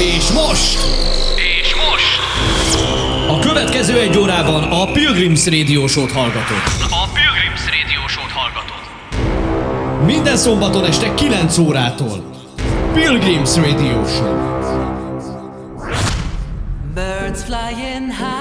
És most! És most A következő egy órában a Pilgrims Radio Show-t hallgatod. a Pilgrims Radio Show-t hallgatod. Minden szombaton este 9 órától. Pilgrims Radio Show. Birds flying high,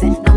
something.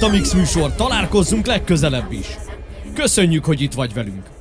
volt a Mix műsor, találkozzunk legközelebb is. Köszönjük, hogy itt vagy velünk!